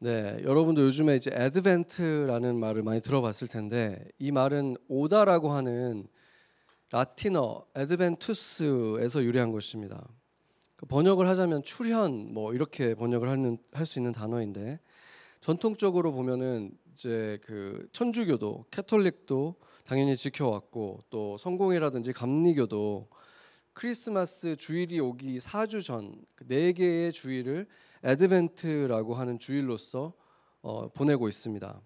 네, 여러분도 요즘에 이제 애드벤트라는 말을 많이 들어봤을 텐데 이 말은 오다라고 하는 라틴어 애드벤투스에서 유래한 것입니다. 그 번역을 하자면 출현 뭐 이렇게 번역을 하는 할 수 있는 단어인데 전통적으로 보면은 이제 그 천주교도 캐톨릭도 당연히 지켜왔고 또 성공회라든지 감리교도 크리스마스 주일이 오기 4주 전 네 개의 주일을 애드벤트라고 하는 주일로서 어, 보내고 있습니다.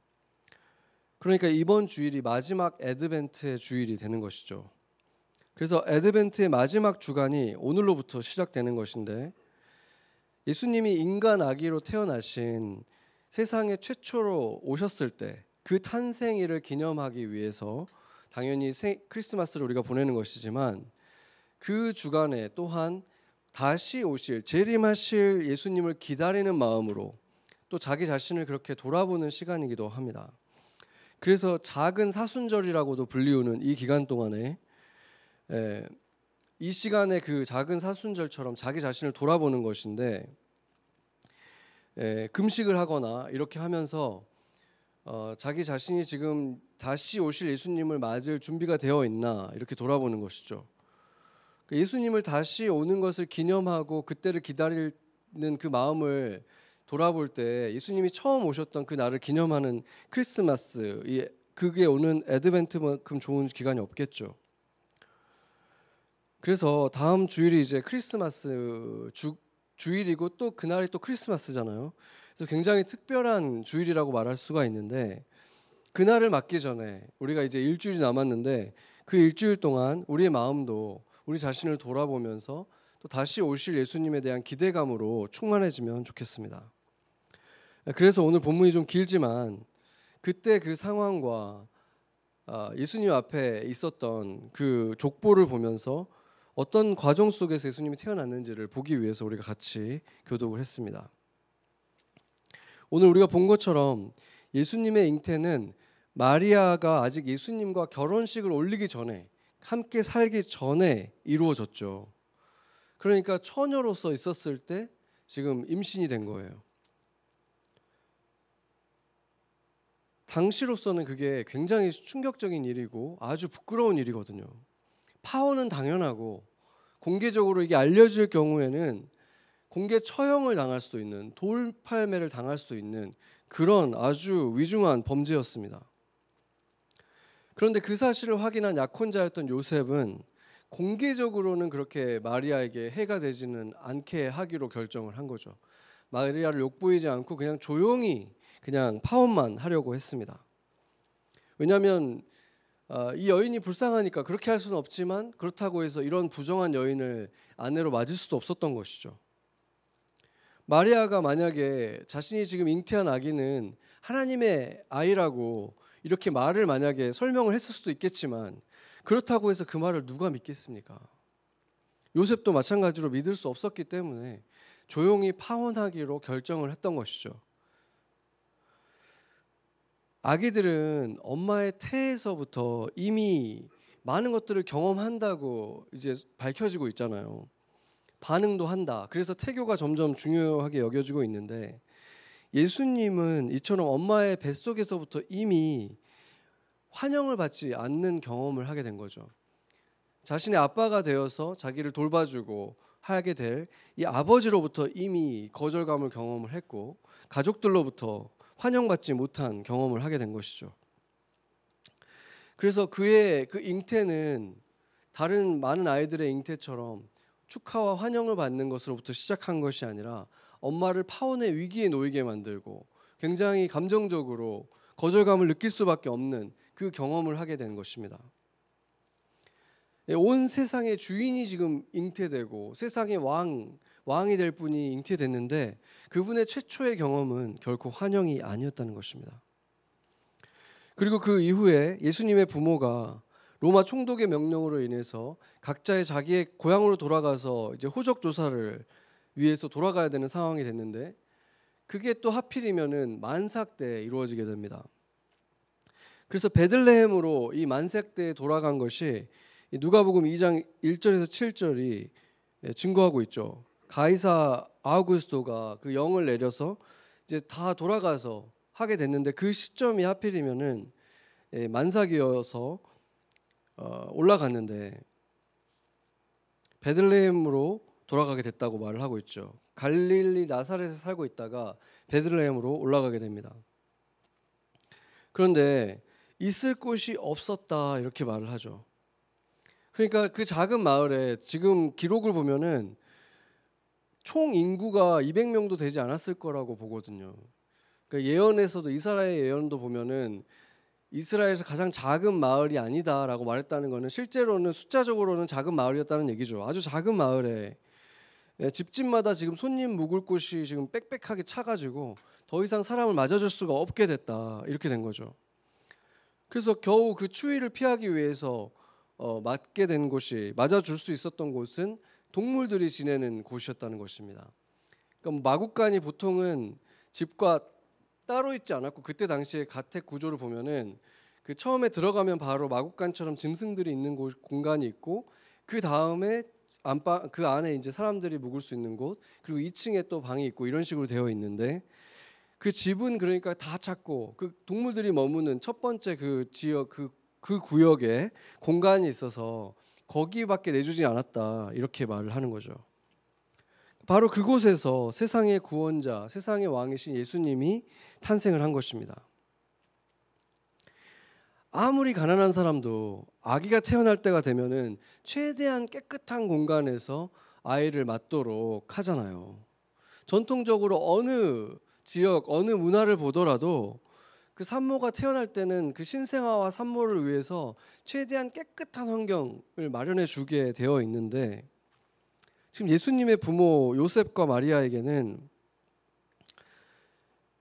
그러니까 이번 주일이 마지막 애드벤트의 주일이 되는 것이죠. 그래서 애드벤트의 마지막 주간이 오늘로부터 시작되는 것인데 예수님이 인간 아기로 태어나신 세상에 최초로 오셨을 때 그 탄생일을 기념하기 위해서 당연히 크리스마스를 우리가 보내는 것이지만 그 주간에 또한 다시 오실 재림하실 예수님을 기다리는 마음으로 또 자기 자신을 그렇게 돌아보는 시간이기도 합니다. 그래서 작은 사순절이라고도 불리우는 이 기간 동안에 에, 이 시간에 그 작은 사순절처럼 자기 자신을 돌아보는 것인데 에, 금식을 하거나 이렇게 하면서 어, 자기 자신이 지금 다시 오실 예수님을 맞을 준비가 되어 있나 이렇게 돌아보는 것이죠. 그 예수님을 다시 오는 것을 기념하고 그때를 기다리는 그 마음을 돌아볼 때 예수님이 처음 오셨던 그 날을 기념하는 크리스마스 그게 오는 애드벤트만큼 좋은 기간이 없겠죠. 그래서 다음 주일이 이제 크리스마스 주, 주일이고 또 그날이 또 크리스마스잖아요. 그래서 굉장히 특별한 주일이라고 말할 수가 있는데 그날을 맞기 전에 우리가 이제 일주일이 남았는데 그 일주일 동안 우리의 마음도 우리 자신을 돌아보면서 또 다시 오실 예수님에 대한 기대감으로 충만해지면 좋겠습니다. 그래서 오늘 본문이 좀 길지만 그때 그 상황과 아, 예수님 앞에 있었던 그 족보를 보면서 어떤 과정 속에서 예수님이 태어났는지를 보기 위해서 우리가 같이 교독을 했습니다. 오늘 우리가 본 것처럼 예수님의 잉태는 마리아가 아직 예수님과 결혼식을 올리기 전에 함께 살기 전에 이루어졌죠. 그러니까 처녀로서 있었을 때 지금 임신이 된 거예요. 당시로서는 그게 굉장히 충격적인 일이고 아주 부끄러운 일이거든요. 파혼은 당연하고 공개적으로 이게 알려질 경우에는 공개 처형을 당할 수도 있는 돌팔매를 당할 수도 있는 그런 아주 위중한 범죄였습니다. 그런데 그 사실을 확인한 약혼자였던 요셉은 공개적으로는 그렇게 마리아에게 해가 되지는 않게 하기로 결정을 한 거죠. 마리아를 욕보이지 않고 그냥 조용히 그냥 파혼만 하려고 했습니다. 왜냐하면 어, 이 여인이 불쌍하니까 그렇게 할 수는 없지만 그렇다고 해서 이런 부정한 여인을 아내로 맞을 수도 없었던 것이죠. 마리아가 만약에 자신이 지금 잉태한 아기는 하나님의 아이라고 이렇게 말을 만약에 설명을 했을 수도 있겠지만 그렇다고 해서 그 말을 누가 믿겠습니까? 요셉도 마찬가지로 믿을 수 없었기 때문에 조용히 파혼하기로 결정을 했던 것이죠. 아기들은 엄마의 태에서부터 이미 많은 것들을 경험한다고 이제 밝혀지고 있잖아요. 반응도 한다. 그래서 태교가 점점 중요하게 여겨지고 있는데 예수님은 이처럼 엄마의 뱃속에서부터 이미 환영을 받지 않는 경험을 하게 된 거죠. 자신의 아빠가 되어서 자기를 돌봐주고 하게 될 이 아버지로부터 이미 거절감을 경험을 했고 가족들로부터 환영받지 못한 경험을 하게 된 것이죠. 그래서 그의 그 잉태는 다른 많은 아이들의 잉태처럼 축하와 환영을 받는 것으로부터 시작한 것이 아니라 엄마를 파혼의 위기에 놓이게 만들고 굉장히 감정적으로 거절감을 느낄 수밖에 없는 그 경험을 하게 된 것입니다. 예, 온 세상의 주인이 지금 잉태되고 세상의 왕 왕이 될 분이 잉태됐는데 그분의 최초의 경험은 결코 환영이 아니었다는 것입니다. 그리고 그 이후에 예수님의 부모가 로마 총독의 명령으로 인해서 각자의 자기의 고향으로 돌아가서 이제 호적 조사를 위해서 돌아가야 되는 상황이 됐는데 그게 또 하필이면은 만삭 때 이루어지게 됩니다. 그래서 베들레헴으로 이 만삭 때 돌아간 것이 누가복음 2장 1절에서 7절이 증거하고 있죠. 가이사 아우구스토가 그 영을 내려서 이제 다 돌아가서 하게 됐는데 그 시점이 하필이면은 예, 만삭이어서 어, 올라갔는데 베들레헴으로 돌아가게 됐다고 말을 하고 있죠. 갈릴리 나사렛에 살고 있다가 베들레헴으로 올라가게 됩니다. 그런데 있을 곳이 없었다 이렇게 말을 하죠. 그러니까 그 작은 마을에 지금 기록을 보면은 총 인구가 200명도 되지 않았을 거라고 보거든요. 그러니까 예언에서도 이스라엘 예언도 보면은 이스라엘에서 가장 작은 마을이 아니다라고 말했다는 것은 실제로는 숫자적으로는 작은 마을이었다는 얘기죠. 아주 작은 마을에 예, 집집마다 지금 손님 묵을 곳이 지금 빽빽하게 차가지고 더 이상 사람을 맞아줄 수가 없게 됐다 이렇게 된 거죠. 그래서 겨우 그 추위를 피하기 위해서 어, 맞게 된 곳이 맞아줄 수 있었던 곳은 동물들이 지내는 곳이었다는 것입니다. 그러니까 마국간이 보통은 집과 따로 있지 않았고 그때 당시에 가택 구조를 보면은 그 처음에 들어가면 바로 마국간처럼 짐승들이 있는 곳, 공간이 있고 그 다음에 안방 그 안에 이제 사람들이 묵을 수 있는 곳 그리고 2층에 또 방이 있고 이런 식으로 되어 있는데 그 집은 그러니까 다 찾고 그 동물들이 머무는 첫 번째 그 지역 그, 그 구역에 공간이 있어서 거기밖에 내주지 않았다 이렇게 말을 하는 거죠. 바로 그곳에서 세상의 구원자, 세상의 왕이신 예수님이 탄생을 한 것입니다. 아무리 가난한 사람도 아기가 태어날 때가 되면은 최대한 깨끗한 공간에서 아이를 맡도록 하잖아요. 전통적으로 어느 지역, 어느 문화를 보더라도 그 산모가 태어날 때는 그 신생아와 산모를 위해서 최대한 깨끗한 환경을 마련해 주게 되어 있는데 지금 예수님의 부모 요셉과 마리아에게는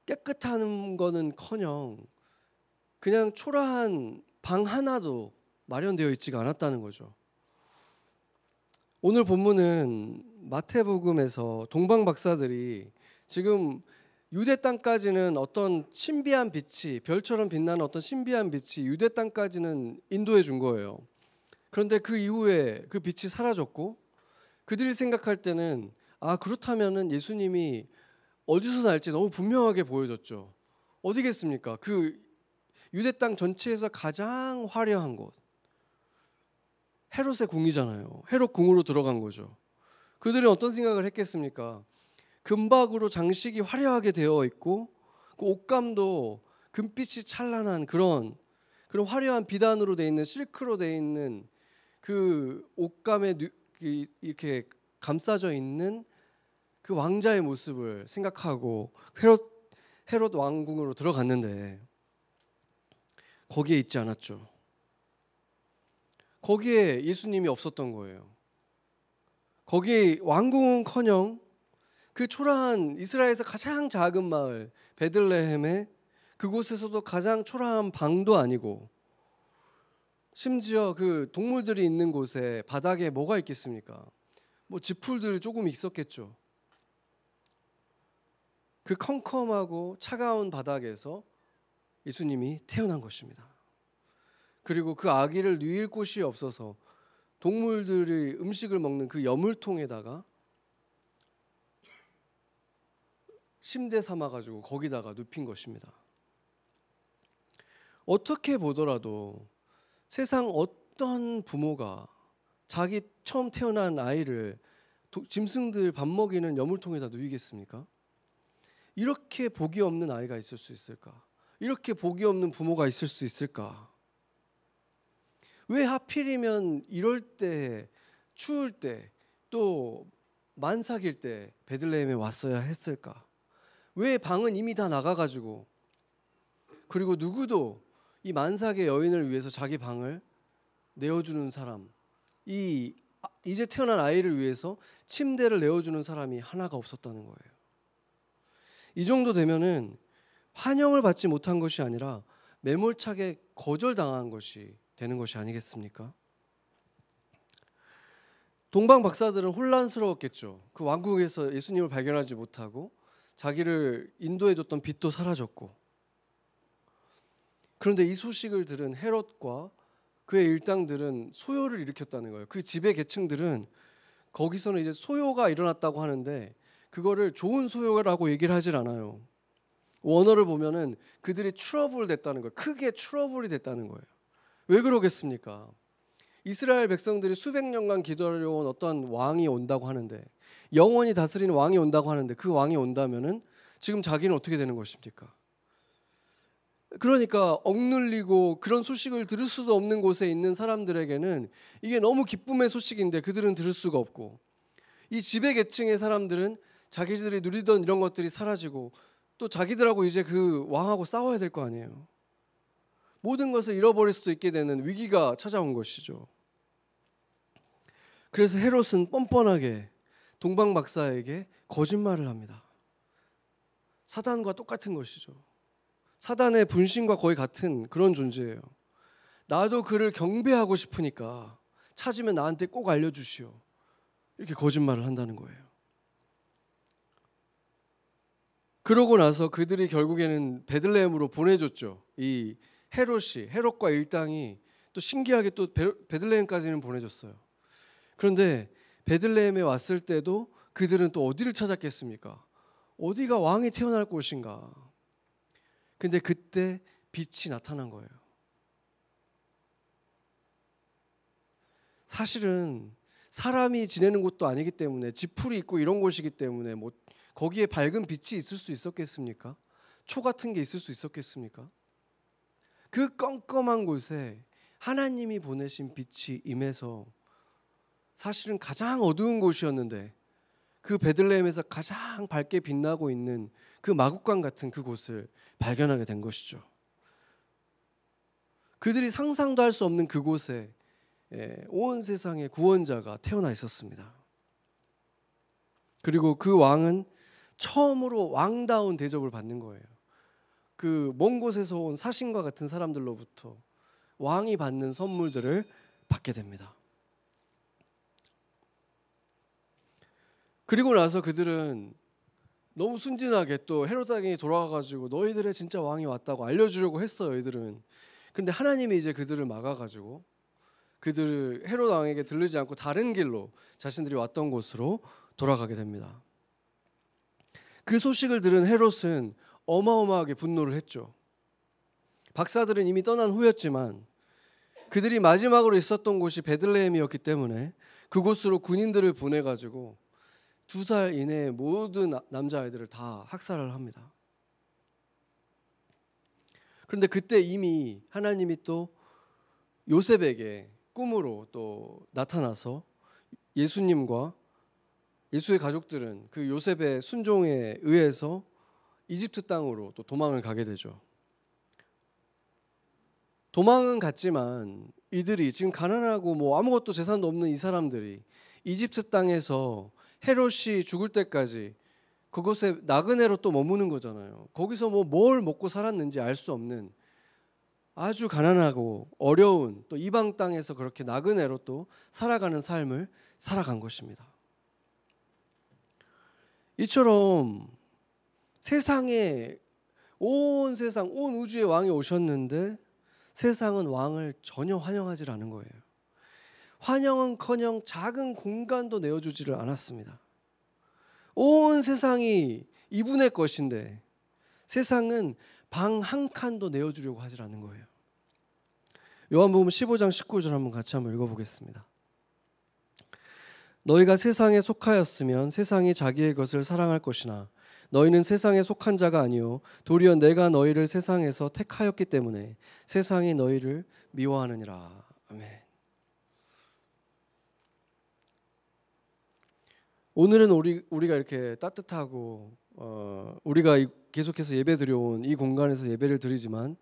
깨끗한 거는 커녕 그냥 초라한 방 하나도 마련되어 있지가 않았다는 거죠. 오늘 본문은 마태복음에서 동방 박사들이 지금 유대 땅까지는 어떤 신비한 빛이 별처럼 빛나는 어떤 신비한 빛이 유대 땅까지는 인도해 준 거예요. 그런데 그 이후에 그 빛이 사라졌고 그들이 생각할 때는 아 그렇다면은 예수님이 어디서 날지 너무 분명하게 보여졌죠. 어디겠습니까? 그 유대 땅 전체에서 가장 화려한 곳. 헤롯의 궁이잖아요. 헤롯 궁으로 들어간 거죠. 그들이 어떤 생각을 했겠습니까? 금박으로 장식이 화려하게 되어 있고 그 옷감도 금빛이 찬란한 그런 그런 화려한 비단으로 되어 있는 실크로 되어 있는 그 옷감에 이렇게 감싸져 있는 그 왕자의 모습을 생각하고 헤롯 헤롯 왕궁으로 들어갔는데 거기에 있지 않았죠. 거기에 예수님이 없었던 거예요. 거기 왕궁은커녕 그 초라한 이스라엘에서 가장 작은 마을 베들레헴에 그곳에서도 가장 초라한 방도 아니고 심지어 그 동물들이 있는 곳에 바닥에 뭐가 있겠습니까? 뭐 지풀들 조금 있었겠죠. 그 컴컴하고 차가운 바닥에서 예수님이 태어난 것입니다. 그리고 그 아기를 누일 곳이 없어서 동물들이 음식을 먹는 그 여물통에다가 침대 삼아 가지고 거기다가 눕힌 것입니다. 어떻게 보더라도 세상 어떤 부모가 자기 처음 태어난 아이를 짐승들 밥 먹이는 여물통에다 누이겠습니까? 이렇게 복이 없는 아이가 있을 수 있을까? 이렇게 복이 없는 부모가 있을 수 있을까? 왜 하필이면 이럴 때 추울 때 또 만삭일 때 베들레헴에 왔어야 했을까? 왜 방은 이미 다 나가가지고 그리고 누구도 이 만삭의 여인을 위해서 자기 방을 내어주는 사람, 이 이제 태어난 아이를 위해서 침대를 내어주는 사람이 하나가 없었다는 거예요. 이 정도 되면은 환영을 받지 못한 것이 아니라 매몰차게 거절당한 것이 되는 것이 아니겠습니까? 동방 박사들은 혼란스러웠겠죠. 그 왕국에서 예수님을 발견하지 못하고 자기를 인도해 줬던 빛도 사라졌고. 그런데 이 소식을 들은 헤롯과 그의 일당들은 소요를 일으켰다는 거예요. 그 지배 계층들은 거기서는 이제 소요가 일어났다고 하는데 그거를 좋은 소요라고 얘기를 하질 않아요. 원어를 보면은 그들이 트러블 됐다는 거예요. 크게 trouble이 됐다는 거예요. 왜 그러겠습니까? 이스라엘 백성들이 수백 년간 기다려온 어떤 왕이 온다고 하는데 영원히 다스리는 왕이 온다고 하는데 그 왕이 온다면은 지금 자기는 어떻게 되는 것입니까? 그러니까 억눌리고 그런 소식을 들을 수도 없는 곳에 있는 사람들에게는 이게 너무 기쁨의 소식인데 그들은 들을 수가 없고 이 지배 계층의 사람들은 자기들이 누리던 이런 것들이 사라지고 또 자기들하고 이제 그 왕하고 싸워야 될 거 아니에요. 모든 것을 잃어버릴 수도 있게 되는 위기가 찾아온 것이죠. 그래서 헤롯은 뻔뻔하게 동방 박사에게 거짓말을 합니다. 사단과 똑같은 것이죠. 사단의 분신과 거의 같은 그런 존재예요. 나도 그를 경배하고 싶으니까 찾으면 나한테 꼭 알려주시오. 이렇게 거짓말을 한다는 거예요. 그러고 나서 그들이 결국에는 베들레헴으로 보내줬죠. 이 헤롯이 헤롯과 일당이 또 신기하게 또 베들레헴까지는 보내줬어요. 그런데 베들레헴에 왔을 때도 그들은 또 어디를 찾았겠습니까? 어디가 왕이 태어날 곳인가? 근데 그때 빛이 나타난 거예요. 사실은 사람이 지내는 곳도 아니기 때문에 지풀이 있고 이런 곳이기 때문에 뭐 거기에 밝은 빛이 있을 수 있었겠습니까? 초 같은 게 있을 수 있었겠습니까? 그 껌껌한 곳에 하나님이 보내신 빛이 임해서 사실은 가장 어두운 곳이었는데 그 베들레헴에서 가장 밝게 빛나고 있는 그 마국간 같은 그곳을 발견하게 된 것이죠. 그들이 상상도 할 수 없는 그곳에 예, 온 세상의 구원자가 태어나 있었습니다. 그리고 그 왕은 처음으로 왕다운 대접을 받는 거예요. 그 먼 곳에서 온 사신과 같은 사람들로부터 왕이 받는 선물들을 받게 됩니다. 그리고 나서 그들은 너무 순진하게 또 헤로드 왕이 돌아가가지고 너희들의 진짜 왕이 왔다고 알려주려고 했어요. 이들은. 그런데 하나님이 이제 그들을 막아가지고 그들을 헤로드 왕에게 들르지 않고 다른 길로 자신들이 왔던 곳으로 돌아가게 됩니다. 그 소식을 들은 헤롯은 어마어마하게 분노를 했죠. 박사들은 이미 떠난 후였지만 그들이 마지막으로 있었던 곳이 베들레헴이었기 때문에 그곳으로 군인들을 보내 가지고 두 살 이내의 모든 남자아이들을 다 학살을 합니다. 그런데 그때 이미 하나님이 또 요셉에게 꿈으로 또 나타나서 예수님과 예수의 가족들은 그 요셉의 순종에 의해서 이집트 땅으로 또 도망을 가게 되죠. 도망은 갔지만 이들이 지금 가난하고 뭐 아무것도 재산도 없는 이 사람들이 이집트 땅에서 헤롯이 죽을 때까지 그곳에 나그네로 또 머무는 거잖아요. 거기서 뭐 뭘 먹고 살았는지 알 수 없는 아주 가난하고 어려운 또 이방 땅에서 그렇게 나그네로 또 살아가는 삶을 살아간 것입니다. 이처럼 세상에 온 세상 온 우주의 왕이 오셨는데 세상은 왕을 전혀 환영하지 않은 거예요. 환영은커녕 작은 공간도 내어주지를 않았습니다. 온 세상이 이분의 것인데 세상은 방 한 칸도 내어주려고 하지 않는 거예요. 요한복음 15장 19절 한번 같이 한번 읽어보겠습니다. 너희가 세상에 속하였으면 세상이 자기의 것을 사랑할 것이나 너희는 세상에 속한 자가 아니요 도리어 내가 너희를 세상에서 택하였기 때문에 세상이 너희를 미워하느니라. 아멘. 오늘은 우리 우리가 이렇게 따뜻하고 어, 우리가 계속해서 예배 드려온 이 공간에서 예배를 드리지만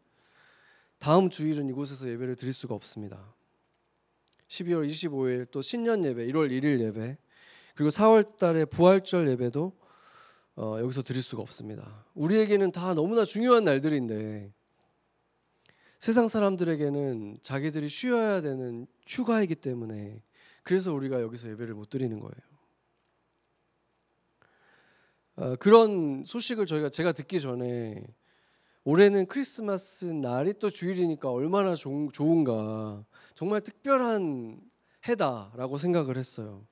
다음 주일은 이곳에서 예배를 드릴 수가 없습니다. 12월 25일 또 신년 예배, 1월 1일 예배, 그리고 4월 달에 부활절 예배도 어, 여기서 드릴 수가 없습니다. 우리에게는 다 너무나 중요한 날들인데 세상 사람들에게는 자기들이 쉬어야 되는 휴가이기 때문에 그래서 우리가 여기서 예배를 못 드리는 거예요. 어, 그런 소식을 저희가 제가 듣기 전에 올해는 크리스마스 날이 또 주일이니까 얼마나 좋, 좋은가 정말 특별한 해다라고 생각을 했어요.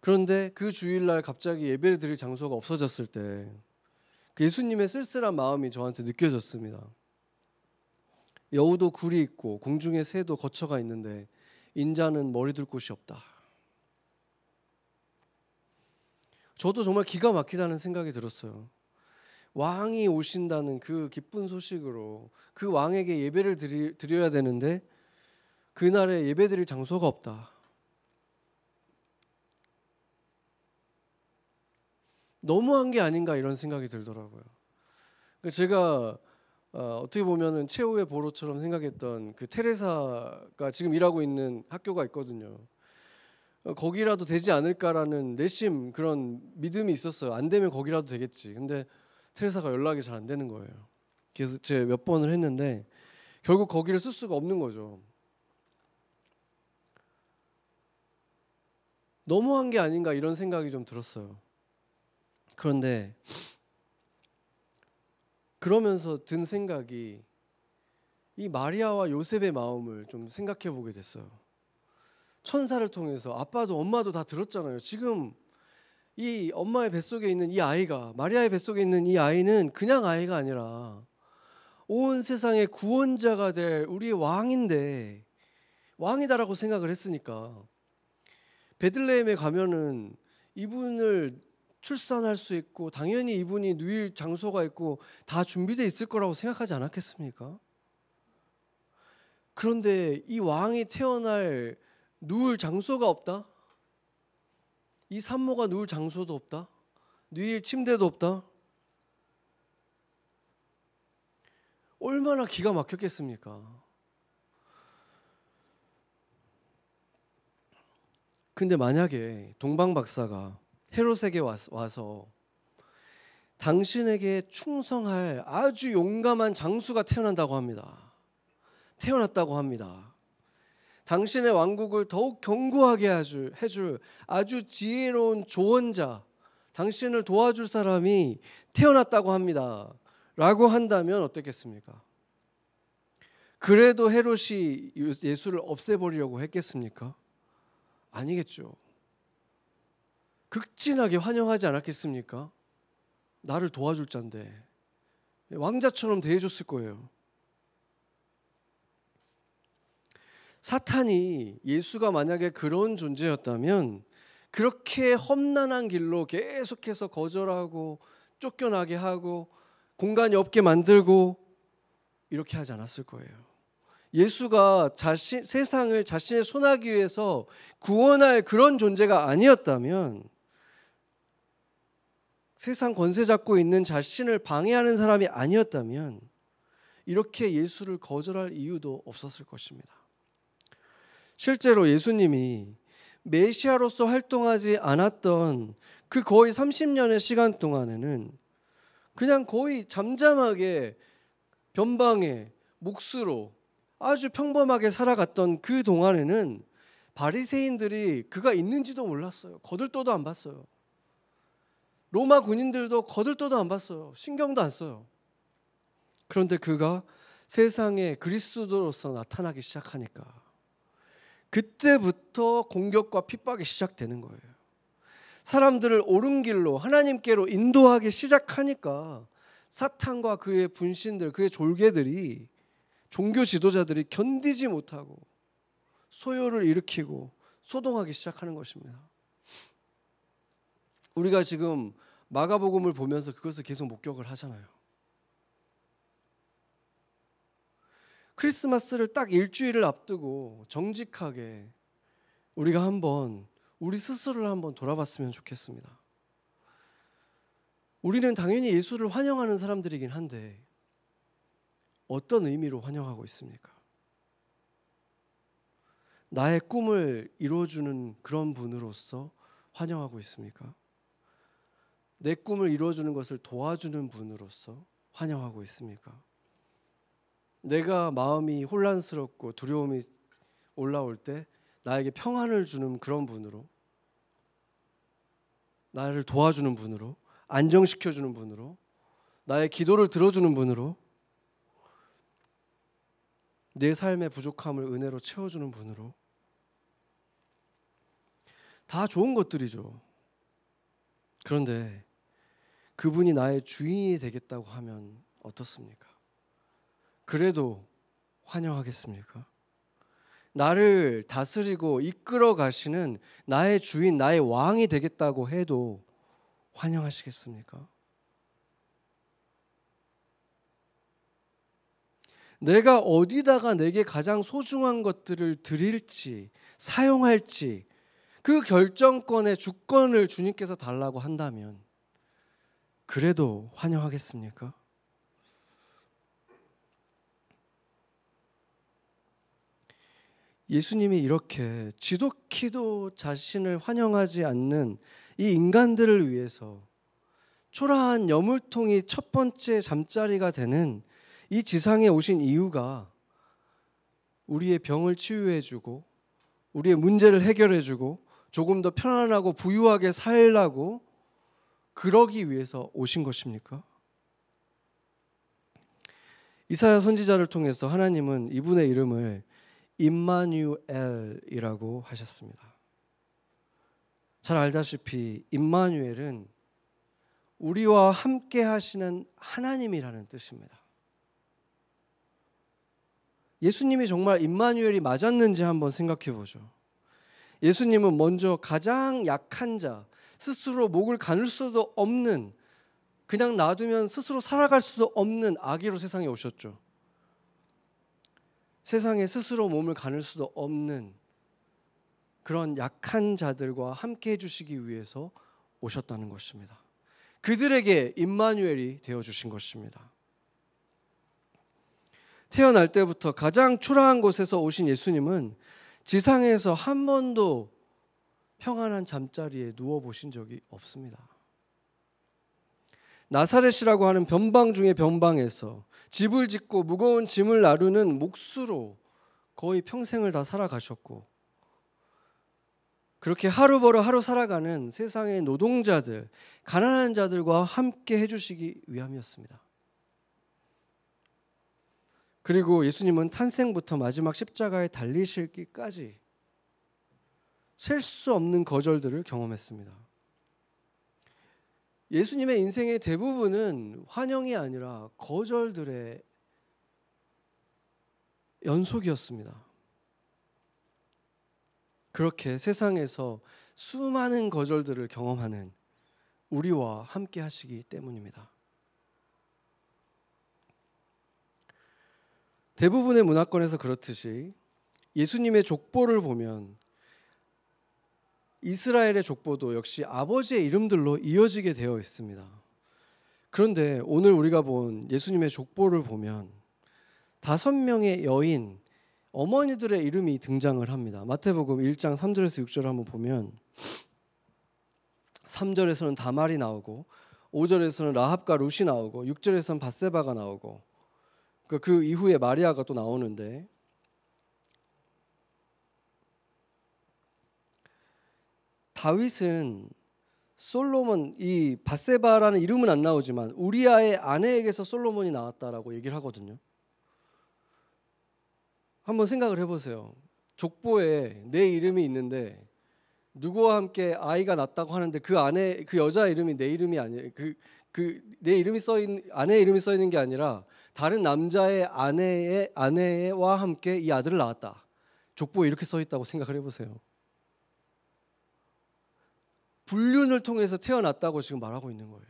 그런데 그 주일날 갑자기 예배를 드릴 장소가 없어졌을 때 그 예수님의 쓸쓸한 마음이 저한테 느껴졌습니다. 여우도 굴이 있고 공중의 새도 거처가 있는데 인자는 머리 둘 곳이 없다. 저도 정말 기가 막히다는 생각이 들었어요. 왕이 오신다는 그 기쁜 소식으로 그 왕에게 예배를 드리, 드려야 되는데 그날에 예배 드릴 장소가 없다. 너무한 게 아닌가 이런 생각이 들더라고요. 그러니까 제가 어, 떻게 보면은 최후의 보로처럼 생각했던 그 테레사가 지금 일하고 있는 학교가 있거든요. 어, 거기라도 되지 않을까라는 내심 그런 믿음이 있었어요. 안 되면 거기라도 되겠지. 근데 테레사가 연락이 잘 안 되는 거예요. 그래서 제가 몇 번을 했는데 결국 거기를 쓸 수가 없는 거죠. 너무한 게 아닌가 이런 생각이 좀 들었어요. 그런데 그러면서 든 생각이 이 마리아와 요셉의 마음을 좀 생각해 보게 됐어요. 천사를 통해서 아빠도 엄마도 다 들었잖아요. 지금 이 엄마의 뱃속에 있는 이 아이가 마리아의 뱃속에 있는 이 아이는 그냥 아이가 아니라 온 세상의 구원자가 될 우리의 왕인데 왕이다라고 생각을 했으니까 베들레헴에 가면은 이분을 출산할 수 있고 당연히 이분이 누일 장소가 있고 다 준비되어 있을 거라고 생각하지 않았겠습니까? 그런데 이 왕이 태어날 누울 장소가 없다? 이 산모가 누울 장소도 없다? 누일 침대도 없다? 얼마나 기가 막혔겠습니까? 근데 만약에 동방 박사가 헤롯에게 와서 당신에게 충성할 아주 용감한 장수가 태어난다고 합니다. 태어났다고 합니다. 당신의 왕국을 더욱 견고하게 해줄 아주 지혜로운 조언자, 당신을 도와줄 사람이 태어났다고 합니다. 라고 한다면 어떻겠습니까? 그래도 헤롯이 예수를 없애버리려고 했겠습니까? 아니겠죠. 극진하게 환영하지 않았겠습니까? 나를 도와줄 잔데 왕자처럼 대해줬을 거예요. 사탄이 예수가 만약에 그런 존재였다면 그렇게 험난한 길로 계속해서 거절하고 쫓겨나게 하고 공간이 없게 만들고 이렇게 하지 않았을 거예요. 예수가 자신, 세상을 자신의 손아귀 위해서 구원할 그런 존재가 아니었다면 세상 권세 잡고 있는 자신을 방해하는 사람이 아니었다면 이렇게 예수를 거절할 이유도 없었을 것입니다. 실제로 예수님이 메시아로서 활동하지 않았던 그 거의 30년의 시간 동안에는 그냥 거의 잠잠하게 변방에 묵수로 아주 평범하게 살아갔던 그 동안에는 바리새인들이 그가 있는지도 몰랐어요. 거들떠도 안 봤어요. 로마 군인들도 거들떠도 안 봤어요. 신경도 안 써요. 그런데 그가 세상에 그리스도로서 나타나기 시작하니까 그때부터 공격과 핍박이 시작되는 거예요. 사람들을 옳은 길로 하나님께로 인도하기 시작하니까 사탄과 그의 분신들, 그의 졸개들이 종교 지도자들이 견디지 못하고 소요를 일으키고 소동하기 시작하는 것입니다. 우리가 지금 마가복음을 보면서 그것을 계속 목격을 하잖아요. 크리스마스를 딱 일주일을 앞두고 정직하게 우리가 한번 우리 스스로를 한번 돌아봤으면 좋겠습니다. 우리는 당연히 예수를 환영하는 사람들이긴 한데 어떤 의미로 환영하고 있습니까? 나의 꿈을 이루어주는 그런 분으로서 환영하고 있습니까? 내 꿈을 이루어주는 것을 도와주는 분으로서 환영하고 있습니까? 내가 마음이 혼란스럽고 두려움이 올라올 때 나에게 평안을 주는 그런 분으로 나를 도와주는 분으로 안정시켜 주는 분으로 나의 기도를 들어주는 분으로 내 삶의 부족함을 은혜로 채워주는 분으로 다 좋은 것들이죠. 그런데 그분이 나의 주인이 되겠다고 하면 어떻습니까? 그래도 환영하겠습니까? 나를 다스리고 이끌어 가시는 나의 주인, 나의 왕이 되겠다고 해도 환영하시겠습니까? 내가 어디다가 내게 가장 소중한 것들을 드릴지, 사용할지, 그 결정권의 주권을 주님께서 달라고 한다면, 그래도 환영하겠습니까? 예수님이 이렇게 지독히도 자신을 환영하지 않는 이 인간들을 위해서 초라한 여물통이 첫 번째 잠자리가 되는 이 지상에 오신 이유가 우리의 병을 치유해주고 우리의 문제를 해결해주고 조금 더 편안하고 부유하게 살라고 그러기 위해서 오신 것입니까? 이사야 선지자를 통해서 하나님은 이분의 이름을 임마누엘이라고 하셨습니다. 잘 알다시피 임마누엘은 우리와 함께 하시는 하나님이라는 뜻입니다. 예수님이 정말 임마누엘이 맞았는지 한번 생각해 보죠. 예수님은 먼저 가장 약한 자, 스스로 목을 가눌 수도 없는 그냥 놔두면 스스로 살아갈 수도 없는 아기로 세상에 오셨죠. 세상에 스스로 몸을 가눌 수도 없는 그런 약한 자들과 함께 해주시기 위해서 오셨다는 것입니다. 그들에게 임마누엘이 되어 주신 것입니다. 태어날 때부터 가장 초라한 곳에서 오신 예수님은 지상에서 한 번도 평안한 잠자리에 누워 보신 적이 없습니다. 나사렛이라고 하는 변방 중의 변방에서 집을 짓고 무거운 짐을 나르는 몫으로 거의 평생을 다 살아가셨고 그렇게 하루 벌어 하루 살아가는 세상의 노동자들, 가난한 자들과 함께 해주시기 위함이었습니다. 그리고 예수님은 탄생부터 마지막 십자가에 달리실기까지 셀 수 없는 거절들을 경험했습니다. 예수님의 인생의 대부분은 환영이 아니라 거절들의 연속이었습니다. 그렇게 세상에서 수많은 거절들을 경험하는 우리와 함께 하시기 때문입니다. 대부분의 문화권에서 그렇듯이 예수님의 족보를 보면 이스라엘의 족보도 역시 아버지의 이름들로 이어지게 되어 있습니다. 그런데 오늘 우리가 본 예수님의 족보를 보면 다섯 명의 여인 어머니들의 이름이 등장을 합니다. 마태복음 1장 3절에서 6절 한번 보면 3절에서는 다말이 나오고 5절에서는 라합과 룻이 나오고 6절에서는 바세바가 나오고 그, 그 이후에 마리아가 또 나오는데 다윗은 솔로몬 이 바세바라는 이름은 안 나오지만 우리아의 아내에게서 솔로몬이 나왔다라고 얘기를 하거든요. 한번 생각을 해보세요. 족보에 내 이름이 있는데 누구와 함께 아이가 낳았다고 하는데 그 아내 그 여자 이름이 내 이름이 아니 그그 내 이름이 써 있는 아내 이름이 써 있는 게 아니라 다른 남자의 아내의 아내와 함께 이 아들을 낳았다. 족보에 이렇게 써 있다고 생각을 해보세요. 불륜을 통해서 태어났다고 지금 말하고 있는 거예요.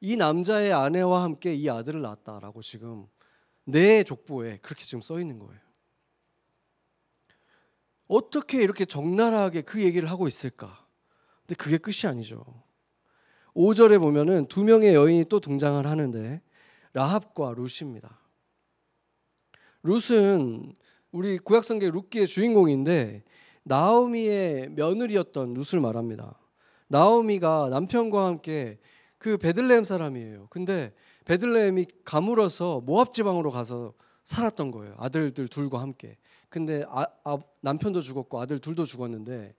이 남자의 아내와 함께 이 아들을 낳았다라고 지금 내 족보에 그렇게 지금 써 있는 거예요. 어떻게 이렇게 적나라하게 그 얘기를 하고 있을까? 근데 그게 끝이 아니죠. 5절에 보면은 두 명의 여인이 또 등장을 하는데 라합과 룻입니다. 룻은 우리 구약성경 룻기의 주인공인데 나오미의 며느리였던 룻을 말합니다. 나오미가 남편과 함께 그 베들레헴 사람이에요. 근데 베들레헴이 가물어서 모압 지방으로 가서 살았던 거예요. 아들들 둘과 함께. 근데 아, 아, 남편도 죽었고 아들 둘도 죽었는데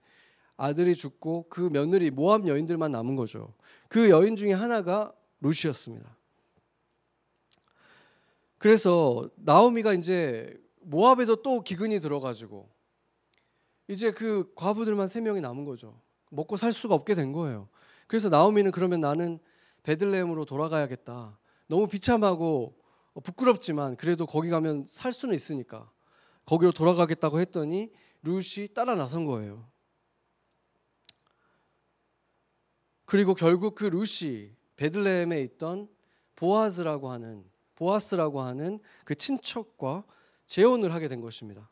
아들이 죽고 그 며느리 모압 여인들만 남은 거죠. 그 여인 중에 하나가 루시였습니다. 그래서 나오미가 이제 모압에도 또 기근이 들어가지고 이제 그 과부들만 세 명이 남은 거죠. 먹고 살 수가 없게 된 거예요. 그래서 나오미는 그러면 나는 베들레헴으로 돌아가야겠다. 너무 비참하고 부끄럽지만 그래도 거기 가면 살 수는 있으니까 거기로 돌아가겠다고 했더니 룻이 따라 나선 거예요. 그리고 결국 그 룻이 베들레헴에 있던 보아즈라고 하는 보아스라고 하는 그 친척과 재혼을 하게 된 것입니다.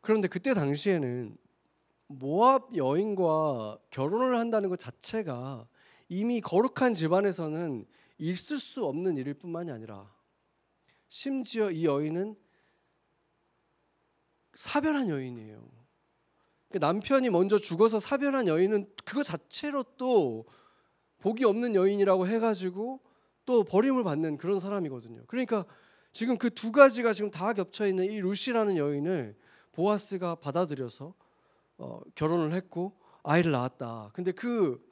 그런데 그때 당시에는 모압 여인과 결혼을 한다는 것 자체가 이미 거룩한 집안에서는 있을 수 없는 일일 뿐만이 아니라 심지어 이 여인은 사별한 여인이에요. 남편이 먼저 죽어서 사별한 여인은 그거 자체로 또 복이 없는 여인이라고 해가지고 또 버림을 받는 그런 사람이거든요. 그러니까 지금 그 두 가지가 지금 다 겹쳐 있는 이 루시라는 여인을 보아스가 받아들여서 어, 결혼을 했고 아이를 낳았다. 근데 그그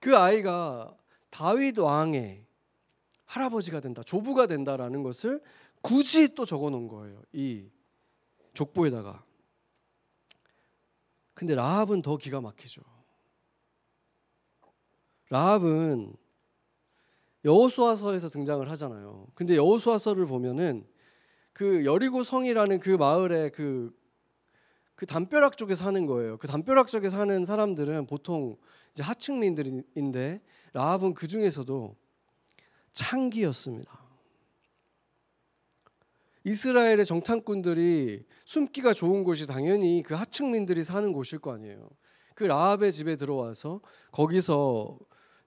그 아이가 다윗 왕의 할아버지가 된다, 조부가 된다라는 것을 굳이 또 적어놓은 거예요. 이 족보에다가. 근데 라합은 더 기가 막히죠. 라합은 여호수아서에서 등장을 하잖아요. 근데 여호수아서를 보면은 그 여리고 성이라는 그 마을에 그 그 담벼락 쪽에 사는 거예요. 그 담벼락 쪽에 사는 사람들은 보통 이제 하층민들인데 라합은 그 중에서도 창기였습니다. 이스라엘의 정탐꾼들이 숨기가 좋은 곳이 당연히 그 하층민들이 사는 곳일 거 아니에요. 그 라합의 집에 들어와서 거기서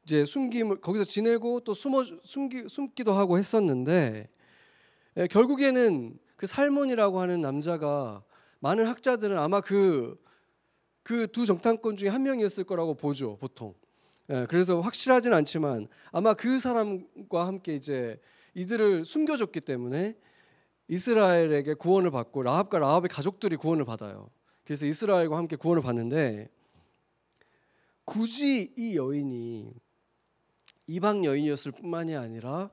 이제 숨김을 거기서 지내고 또 숨어 숨기 숨기도 하고 했었는데 예, 결국에는 그 살몬이라고 하는 남자가 많은 학자들은 아마 그 그 두 정탐권 중에 한 명이었을 거라고 보죠 보통. 예, 그래서 확실하진 않지만 아마 그 사람과 함께 이제 이들을 숨겨줬기 때문에 이스라엘에게 구원을 받고 라합과 라합의 가족들이 구원을 받아요. 그래서 이스라엘과 함께 구원을 받는데 굳이 이 여인이 이방 여인이었을 뿐만이 아니라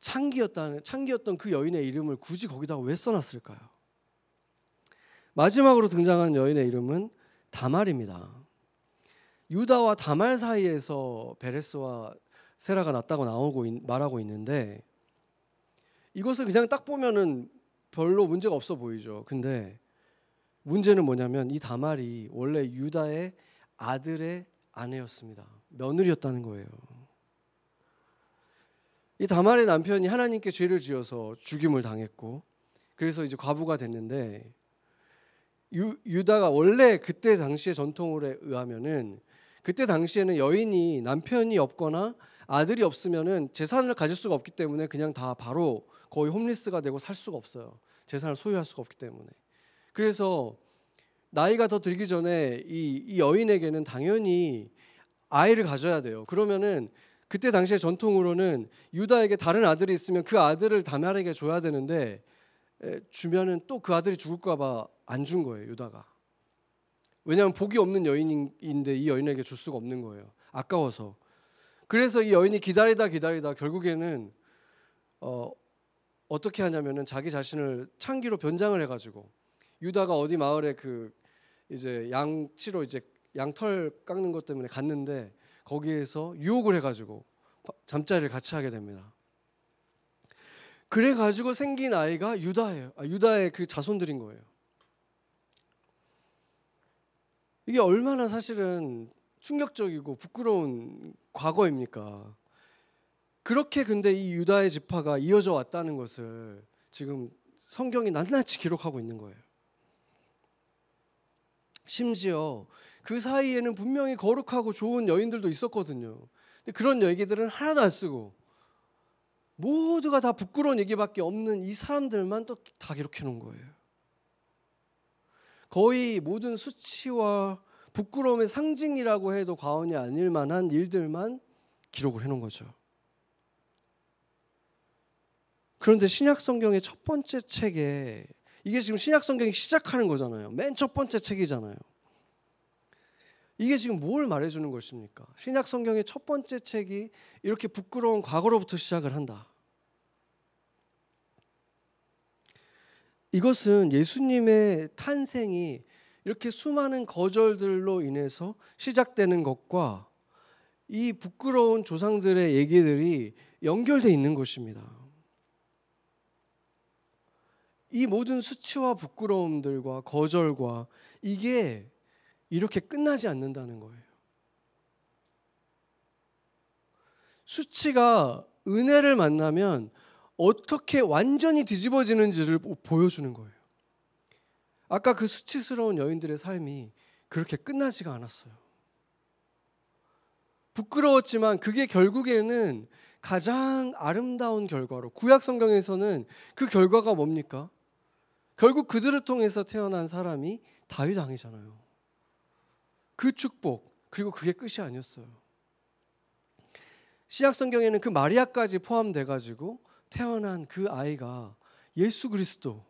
창기였다는 창기였던 그 여인의 이름을 굳이 거기다가 왜 써놨을까요? 마지막으로 등장한 여인의 이름은 다말입니다. 유다와 다말 사이에서 베레스와 세라가 났다고 나오고 말하고 있는데 이것을 그냥 딱 보면은 별로 문제가 없어 보이죠. 근데 문제는 뭐냐면 이 다말이 원래 유다의 아들의 아내였습니다. 며느리였다는 거예요. 이 다말의 남편이 하나님께 죄를 지어서 죽임을 당했고 그래서 이제 과부가 됐는데 유, 유다가 원래 그때 당시의 전통에 의하면은 그때 당시에는 여인이 남편이 없거나 아들이 없으면은 재산을 가질 수가 없기 때문에 그냥 다 바로 거의 홈리스가 되고 살 수가 없어요. 재산을 소유할 수가 없기 때문에. 그래서 나이가 더 들기 전에 이, 이 여인에게는 당연히 아이를 가져야 돼요. 그러면은 그때 당시의 전통으로는 유다에게 다른 아들이 있으면 그 아들을 다말에게 줘야 되는데 주면은 또 그 아들이 죽을까봐 안 준 거예요 유다가. 왜냐하면 복이 없는 여인인데 이 여인에게 줄 수가 없는 거예요. 아까워서. 그래서 이 여인이 기다리다 기다리다 결국에는 어, 어떻게 하냐면은 자기 자신을 창기로 변장을 해가지고 유다가 어디 마을에 그 이제 양치로 이제 양털 깎는 것 때문에 갔는데 거기에서 유혹을 해가지고 잠자리를 같이 하게 됩니다. 그래 가지고 생긴 아이가 유다예요. 아, 유다의 그 자손들인 거예요. 이게 얼마나 사실은 충격적이고 부끄러운 과거입니까? 그렇게 근데 이 유다의 지파가 이어져 왔다는 것을 지금 성경이 낱낱이 기록하고 있는 거예요. 심지어 그 사이에는 분명히 거룩하고 좋은 여인들도 있었거든요. 근데 그런 얘기들은 하나도 안 쓰고 모두가 다 부끄러운 얘기밖에 없는 이 사람들만 또 다 기록해 놓은 거예요. 거의 모든 수치와 부끄러움의 상징이라고 해도 과언이 아닐 만한 일들만 기록을 해 놓은 거죠. 그런데 신약 성경의 첫 번째 책에 이게 지금 신약 성경이 시작하는 거잖아요. 맨 첫 번째 책이잖아요. 이게 지금 뭘 말해주는 것입니까? 신약 성경의 첫 번째 책이 이렇게 부끄러운 과거로부터 시작을 한다. 이것은 예수님의 탄생이 이렇게 수많은 거절들로 인해서 시작되는 것과 이 부끄러운 조상들의 얘기들이 연결돼 있는 것입니다. 이 모든 수치와 부끄러움들과 거절과 이게 이렇게 끝나지 않는다는 거예요. 수치가 은혜를 만나면 어떻게 완전히 뒤집어지는지를 보여주는 거예요. 아까 그 수치스러운 여인들의 삶이 그렇게 끝나지가 않았어요. 부끄러웠지만 그게 결국에는 가장 아름다운 결과로 구약 성경에서는 그 결과가 뭡니까? 결국 그들을 통해서 태어난 사람이 다윗 왕이잖아요. 그 축복 그리고 그게 끝이 아니었어요. 시약 성경에는 그 마리아까지 포함돼 가지고 태어난 그 아이가 예수 그리스도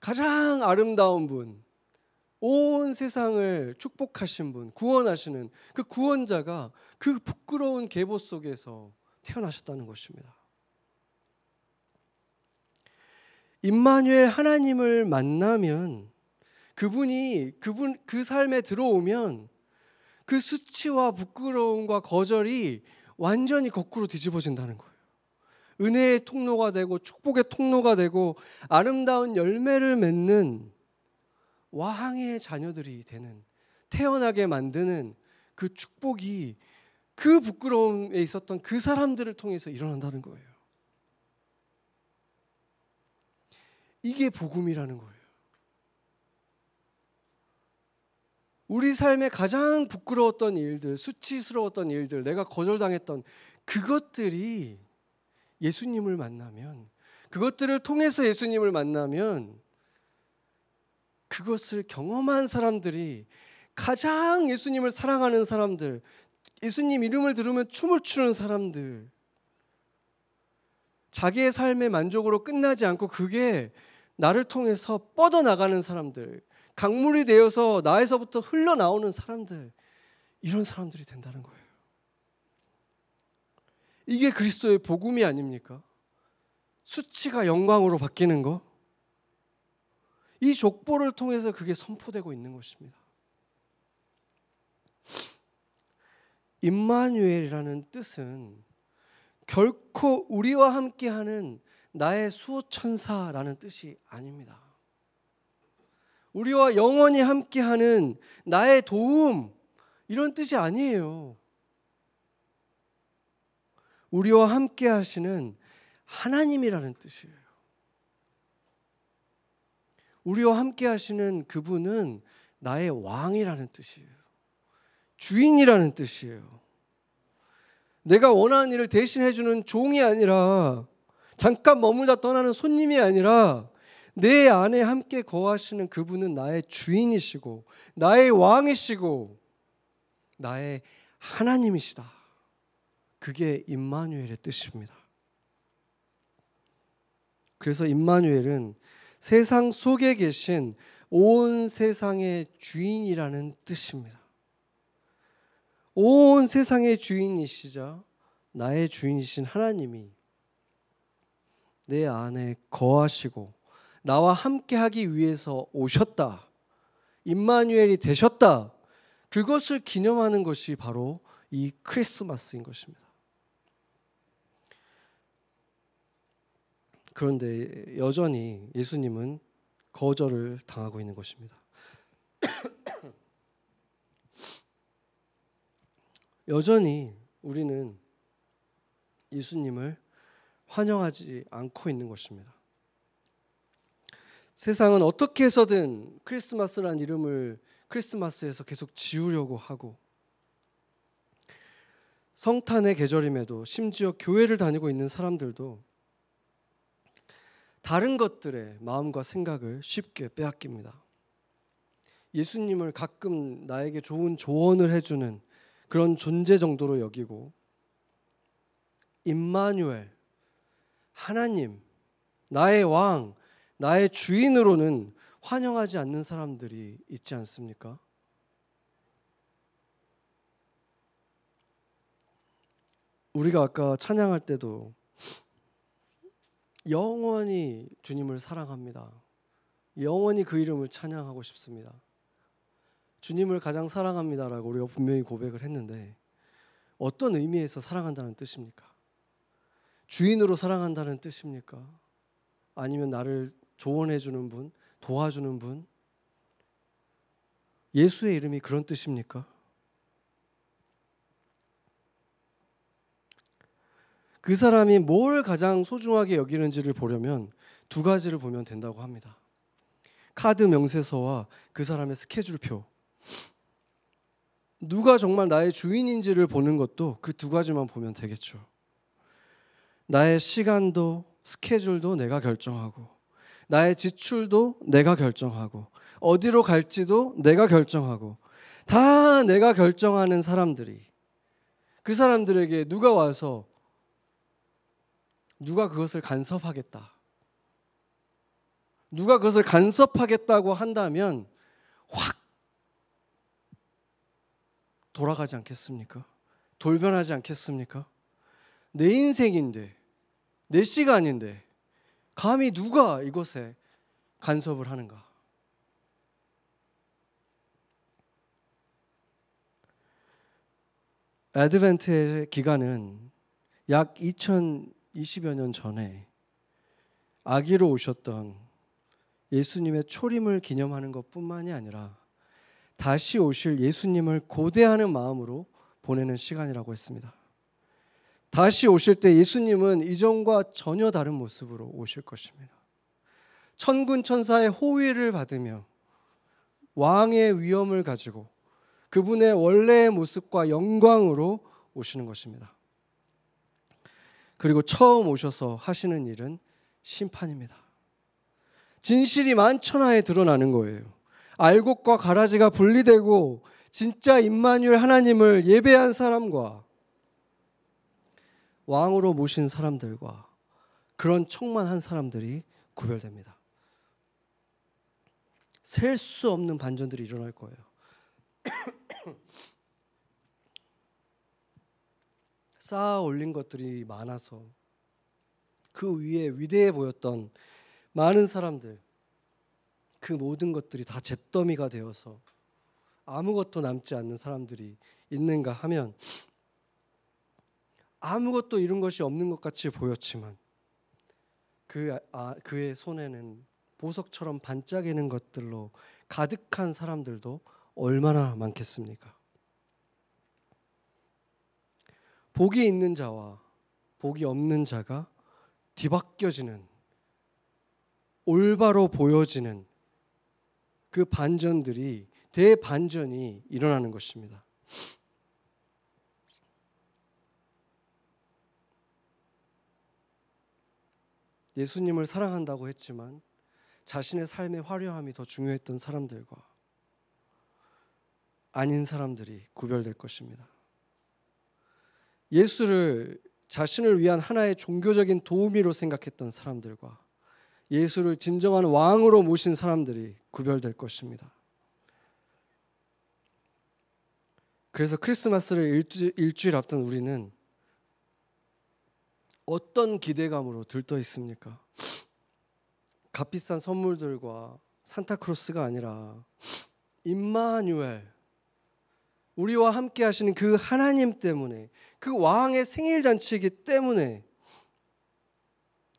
가장 아름다운 분, 온 세상을 축복하신 분, 구원하시는 그 구원자가 그 부끄러운 계보 속에서 태어나셨다는 것입니다. 임마누엘 하나님을 만나면 그분이 그분 그 삶에 들어오면 그 수치와 부끄러움과 거절이 완전히 거꾸로 뒤집어진다는 거예요. 은혜의 통로가 되고 축복의 통로가 되고 아름다운 열매를 맺는 왕의 자녀들이 되는 태어나게 만드는 그 축복이 그 부끄러움에 있었던 그 사람들을 통해서 일어난다는 거예요. 이게 복음이라는 거예요. 우리 삶에 가장 부끄러웠던 일들, 수치스러웠던 일들, 내가 거절당했던 그것들이 예수님을 만나면 그것들을 통해서 예수님을 만나면 그것을 경험한 사람들이 가장 예수님을 사랑하는 사람들, 예수님 이름을 들으면 춤을 추는 사람들, 자기의 삶의 만족으로 끝나지 않고 그게 나를 통해서 뻗어나가는 사람들, 강물이 되어서 나에서부터 흘러나오는 사람들, 이런 사람들이 된다는 거예요. 이게 그리스도의 복음이 아닙니까? 수치가 영광으로 바뀌는 거. 이 족보를 통해서 그게 선포되고 있는 것입니다. 임마누엘이라는 뜻은 결코 우리와 함께하는 나의 수호천사라는 뜻이 아닙니다. 우리와 영원히 함께하는 나의 도움 이런 뜻이 아니에요. 우리와 함께 하시는 하나님이라는 뜻이에요. 우리와 함께 하시는 그분은 나의 왕이라는 뜻이에요. 주인이라는 뜻이에요. 내가 원하는 일을 대신해 주는 종이 아니라 잠깐 머물다 떠나는 손님이 아니라 내 안에 함께 거하시는 그분은 나의 주인이시고 나의 왕이시고 나의 하나님이시다. 그게 임마누엘의 뜻입니다. 그래서 임마누엘은 세상 속에 계신 온 세상의 주인이라는 뜻입니다. 온 세상의 주인이시자 나의 주인이신 하나님이 내 안에 거하시고 나와 함께 하기 위해서 오셨다. 임마누엘이 되셨다. 그것을 기념하는 것이 바로 이 크리스마스인 것입니다. 그런데 여전히 예수님은 거절을 당하고 있는 것입니다. 여전히 우리는 예수님을 환영하지 않고 있는 것입니다. 세상은 어떻게 해서든 크리스마스란 이름을 크리스마스에서 계속 지우려고 하고 성탄의 계절임에도 심지어 교회를 다니고 있는 사람들도 다른 것들의 마음과 생각을 쉽게 빼앗깁니다. 예수님을 가끔 나에게 좋은 조언을 해주는 그런 존재 정도로 여기고 임마누엘 하나님 나의 왕 나의 주인으로는 환영하지 않는 사람들이 있지 않습니까? 우리가 아까 찬양할 때도 영원히 주님을 사랑합니다. 영원히 그 이름을 찬양하고 싶습니다. 주님을 가장 사랑합니다라고 우리가 분명히 고백을 했는데 어떤 의미에서 사랑한다는 뜻입니까? 주인으로 사랑한다는 뜻입니까? 아니면 나를 조언해 주는 분, 도와주는 분? 예수의 이름이 그런 뜻입니까? 그 사람이 뭘 가장 소중하게 여기는지를 보려면 두 가지를 보면 된다고 합니다. 카드 명세서와 그 사람의 스케줄표. 누가 정말 나의 주인인지를 보는 것도 그 두 가지만 보면 되겠죠. 나의 시간도 스케줄도 내가 결정하고 나의 지출도 내가 결정하고 어디로 갈지도 내가 결정하고 다 내가 결정하는 사람들이 그 사람들에게 누가 와서 누가 그것을 간섭하겠다. 누가 그것을 간섭하겠다고 한다면 확 돌아가지 않겠습니까? 돌변하지 않겠습니까? 내 인생인데, 내 시간인데, 감히 누가 이것에 간섭을 하는가? 애드벤트의 기간은 약 2020여 년 전에 아기로 오셨던 예수님의 초림을 기념하는 것뿐만이 아니라 다시 오실 예수님을 고대하는 마음으로 보내는 시간이라고 했습니다. 다시 오실 때 예수님은 이전과 전혀 다른 모습으로 오실 것입니다. 천군 천사의 호위를 받으며 왕의 위엄을 가지고 그분의 원래의 모습과 영광으로 오시는 것입니다. 그리고 처음 오셔서 하시는 일은 심판입니다. 진실이 만천하에 드러나는 거예요. 알곡과 가라지가 분리되고 진짜 임마누엘 하나님을 예배한 사람과 왕으로 모신 사람들과 그런 청만한 사람들이 구별됩니다. 셀 수 없는 반전들이 일어날 거예요. 쌓아 올린 것들이 많아서 그 위에 위대해 보였던 많은 사람들 그 모든 것들이 다 잿더미가 되어서 아무것도 남지 않는 사람들이 있는가 하면 아무것도 이룬 것이 없는 것 같이 보였지만 그 아, 그의 손에는 보석처럼 반짝이는 것들로 가득한 사람들도 얼마나 많겠습니까? 복이 있는 자와 복이 없는 자가 뒤바뀌어지는 올바로 보여지는 그 반전들이 대반전이 일어나는 것입니다. 예수님을 사랑한다고 했지만 자신의 삶의 화려함이 더 중요했던 사람들과 아닌 사람들이 구별될 것입니다. 예수를 자신을 위한 하나의 종교적인 도우미로 생각했던 사람들과 예수를 진정한 왕으로 모신 사람들이 구별될 것입니다. 그래서 크리스마스를 일주, 일주일 앞둔 우리는 어떤 기대감으로 들떠 있습니까? 값비싼 선물들과 산타크로스가 아니라 임마누엘 우리와 함께 하시는 그 하나님 때문에 그 왕의 생일 잔치이기 때문에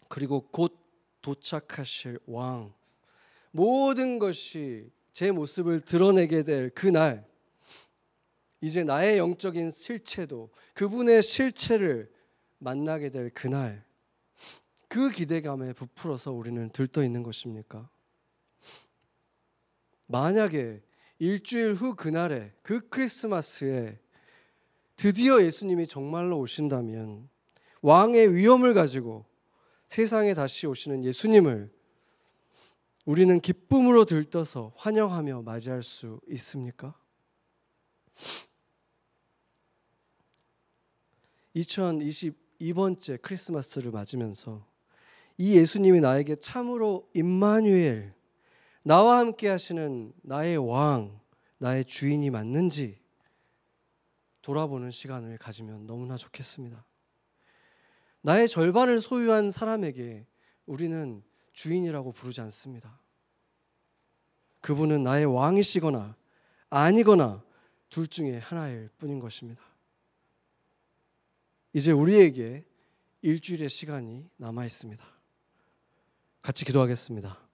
그리고 곧 도착하실 왕 모든 것이 제 모습을 드러내게 될 그날 이제 나의 영적인 실체도 그분의 실체를 만나게 될 그날 그 기대감에 부풀어서 우리는 들떠 있는 것입니까? 만약에 일주일 후 그날에 그 크리스마스에 드디어 예수님이 정말로 오신다면 왕의 위엄을 가지고 세상에 다시 오시는 예수님을 우리는 기쁨으로 들떠서 환영하며 맞이할 수 있습니까? 2022번째 크리스마스를 맞으면서 이 예수님이 나에게 참으로 임마누엘 나와 함께 하시는 나의 왕, 나의 주인이 맞는지 돌아보는 시간을 가지면 너무나 좋겠습니다. 나의 절반을 소유한 사람에게 우리는 주인이라고 부르지 않습니다. 그분은 나의 왕이시거나 아니거나 둘 중에 하나일 뿐인 것입니다. 이제 우리에게 일주일의 시간이 남아 있습니다. 같이 기도하겠습니다.